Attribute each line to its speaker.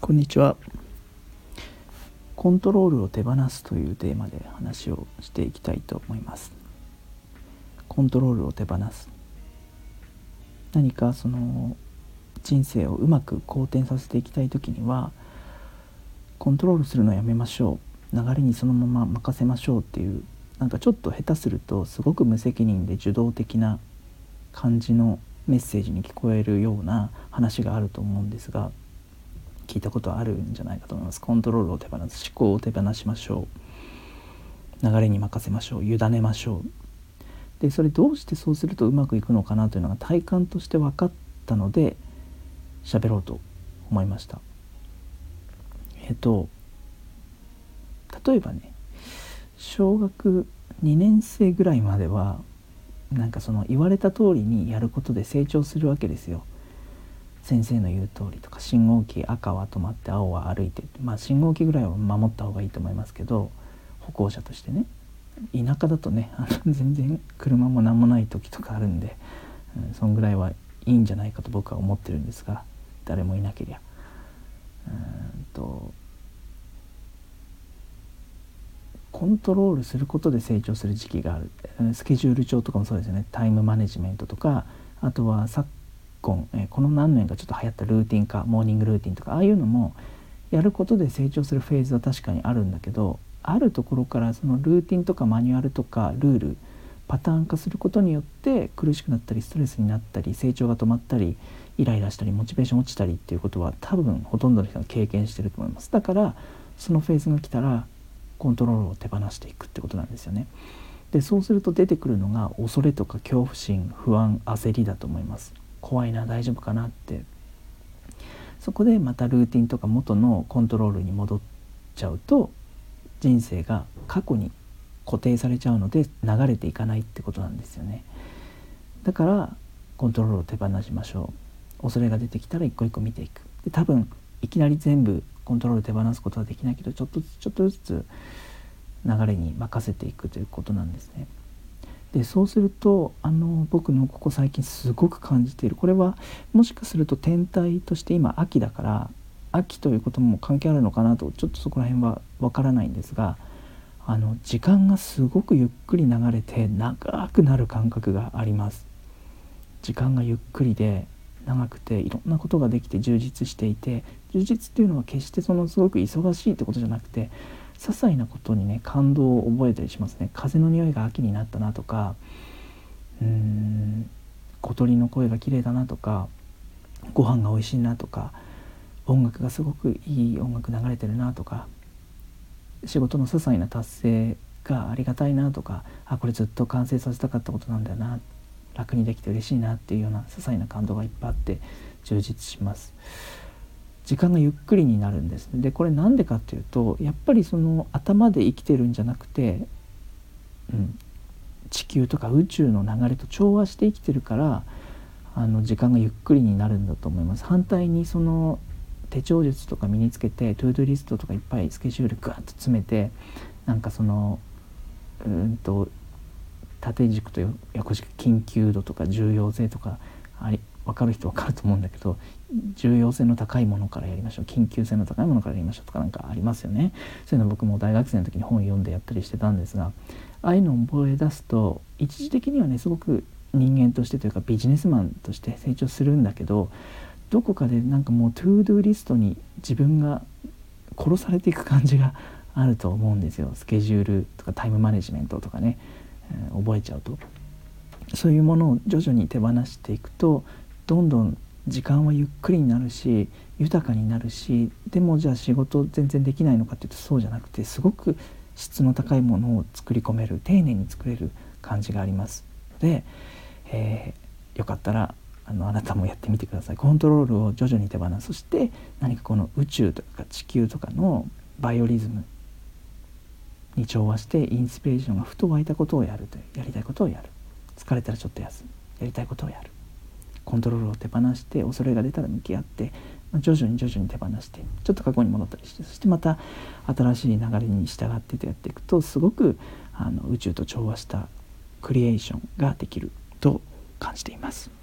Speaker 1: こんにちは。コントロールを手放すというテーマで話をしていきたいと思います。コントロールを手放す。何かその人生をうまく好転させていきたい時にはコントロールするのやめましょう。流れにそのまま任せましょうっていうなんかちょっと下手するとすごく無責任で受動的な感じのメッセージに聞こえるような話があると思うんですが聞いたことあるんじゃないかと思います。コントロールを手放す思考を手放しましょう。流れに任せましょう。委ねましょう。でそれどうしてそうするとうまくいくのかなというのが体感として分かったので喋ろうと思いました。えっと例えばね小学2年生ぐらいまではなんかその言われた通りにやることで成長するわけですよ。先生の言う通りとか信号機赤は止まって青は歩いてまあ信号機ぐらいは守った方がいいと思いますけど歩行者としてね田舎だとねあの全然車も何もない時とかあるんで、うん、そんぐらいはいいんじゃないかと僕は思ってるんですが誰もいなけりゃ。うんとコントロールすることで成長する時期がある。スケジュール帳とかもそうですよね。タイムマネジメントとかあとは昨今、えこの何年かちょっと流行ったルーティン化モーニングルーティンとかああいうのもやることで成長するフェーズは確かにあるんだけどあるところからそのルーティンとかマニュアルとかルールパターン化することによって苦しくなったりストレスになったり成長が止まったりイライラしたりモチベーション落ちたりっていうことは多分ほとんどの人が経験してると思います。だからそのフェーズが来たらコントロールを手放していくってことなんですよね。でそうすると出てくるのが恐れとか恐怖心不安焦りだと思います。怖いな大丈夫かなって。そこでまたルーティンとか元のコントロールに戻っちゃうと人生が過去に固定されちゃうので流れていかないってことなんですよね。だからコントロールを手放しましょう。恐れが出てきたら一個一個見ていく。で多分いきなり全部コントロール手放すことはできないけどちょっとずつちょっとずつ流れに任せていくということなんですね。でそうするとあの僕のここ最近すごく感じている。これはもしかすると天体として今秋だから秋ということも関係あるのかなとちょっとそこら辺はわからないんですがあの時間がすごくゆっくり流れて長くなる感覚があります。時間がゆっくりで長くていろんなことができて充実していて充実っていうのは決してそのすごく忙しいってことじゃなくて些細なことにね感動を覚えたりしますね風の匂いが秋になったなとかうーん小鳥の声が綺麗だなとかご飯が美味しいなとか音楽がすごくいい音楽流れてるなとか仕事の些細な達成がありがたいなとかあこれずっと完成させたかったことなんだよな楽にできて嬉しいなっていうような些細な感動がいっぱいあって充実します。時間がゆっくりになるんですでこれ何でかっていうとやっぱりその頭で生きてるんじゃなくて、うん、地球とか宇宙の流れと調和して生きてるからあの時間がゆっくりになるんだと思います。反対にその手帳術とか身につけてトゥードリストとかいっぱいスケジュールグワッと詰めてなんかそのうんと縦軸と横軸緊急度とか重要性とかあり分かる人分かると思うんだけど重要性の高いものからやりましょう。緊急性の高いものからやりましょうとか何かありますよね。そういうの僕も大学生の時に本読んでやったりしてたんですがああいうのを覚え出すと一時的にはねすごく人間としてというかビジネスマンとして成長するんだけどどこかでなんかもう to-do list に自分が殺されていく感じがあると思うんですよ。スケジュールとかタイムマネジメントとかね、えー、覚えちゃうと。そういうものを徐々に手放していくとどんどん時間はゆっくりになるし豊かになるしでもじゃあ仕事全然できないのかっていうとそうじゃなくてすごく質の高いものを作り込める丁寧に作れる感じがあります。ので、えー、よかったらあのあなたもやってみてください。コントロールを徐々に手放す。そして何かこの宇宙とか地球とかのバイオリズムに調和してインスピレーションがふと湧いたことをやるというやりたいことをやる。疲れたらちょっと休む。やりたいことをやる。コントロールを手放して恐れが出たら向き合って、まあ、徐々に徐々に手放してちょっと過去に戻ったりしてそしてまた新しい流れに従ってとやっていくとすごくあの宇宙と調和したクリエーションができると感じています。